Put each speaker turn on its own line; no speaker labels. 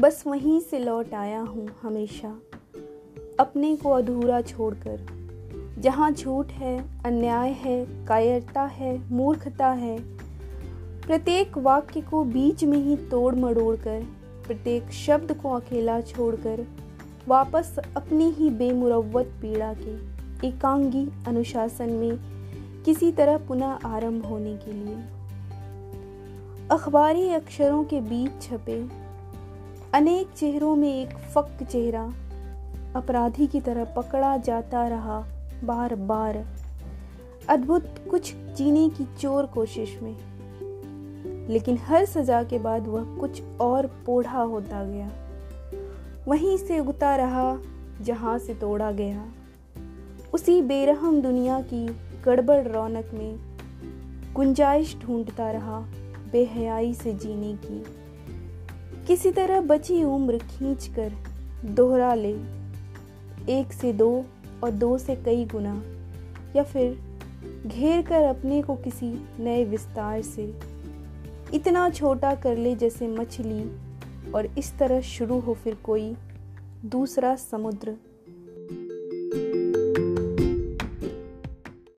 बस वहीं से लौट आया हूँ हमेशा। अपने को अधूरा छोड़कर। जहाँ झूठ है, अन्याय है, कायरता है, मूर्खता है, प्रत्येक वाक्य को बीच में ही तोड़ मड़ोड़ कर प्रत्येक शब्द को अकेला छोड़कर, वापस अपनी ही बेमुरवत पीड़ा के, एकांगी अनुशासन में किसी तरह पुनः आरंभ होने के लिए। अखबारी अक्षरों के बीच छपे अनेक चेहरों में एक फक चेहरा अपराधी की तरह पकड़ा जाता रहा बार बार अद्भुत कुछ जीने की चोर कोशिश में। लेकिन हर सजा के बाद वह कुछ और पोढ़ा होता गया। वहीं से उगता रहा, जहाँ से तोड़ा गया। उसी बेरहम दुनिया की गड़बड़ रौनक में गुंजाइश ढूंढता रहा, बेहयाई से जीने की। किसी तरह बची उम्र खींच कर दोहरा ले। एक से दो और दो से कई गुना, या फिर घेर कर अपने को किसी नए विस्तार से। इतना छोटा कर ले जैसे मछली, और इस तरह शुरू हो फिर कोई दूसरा समुद्र।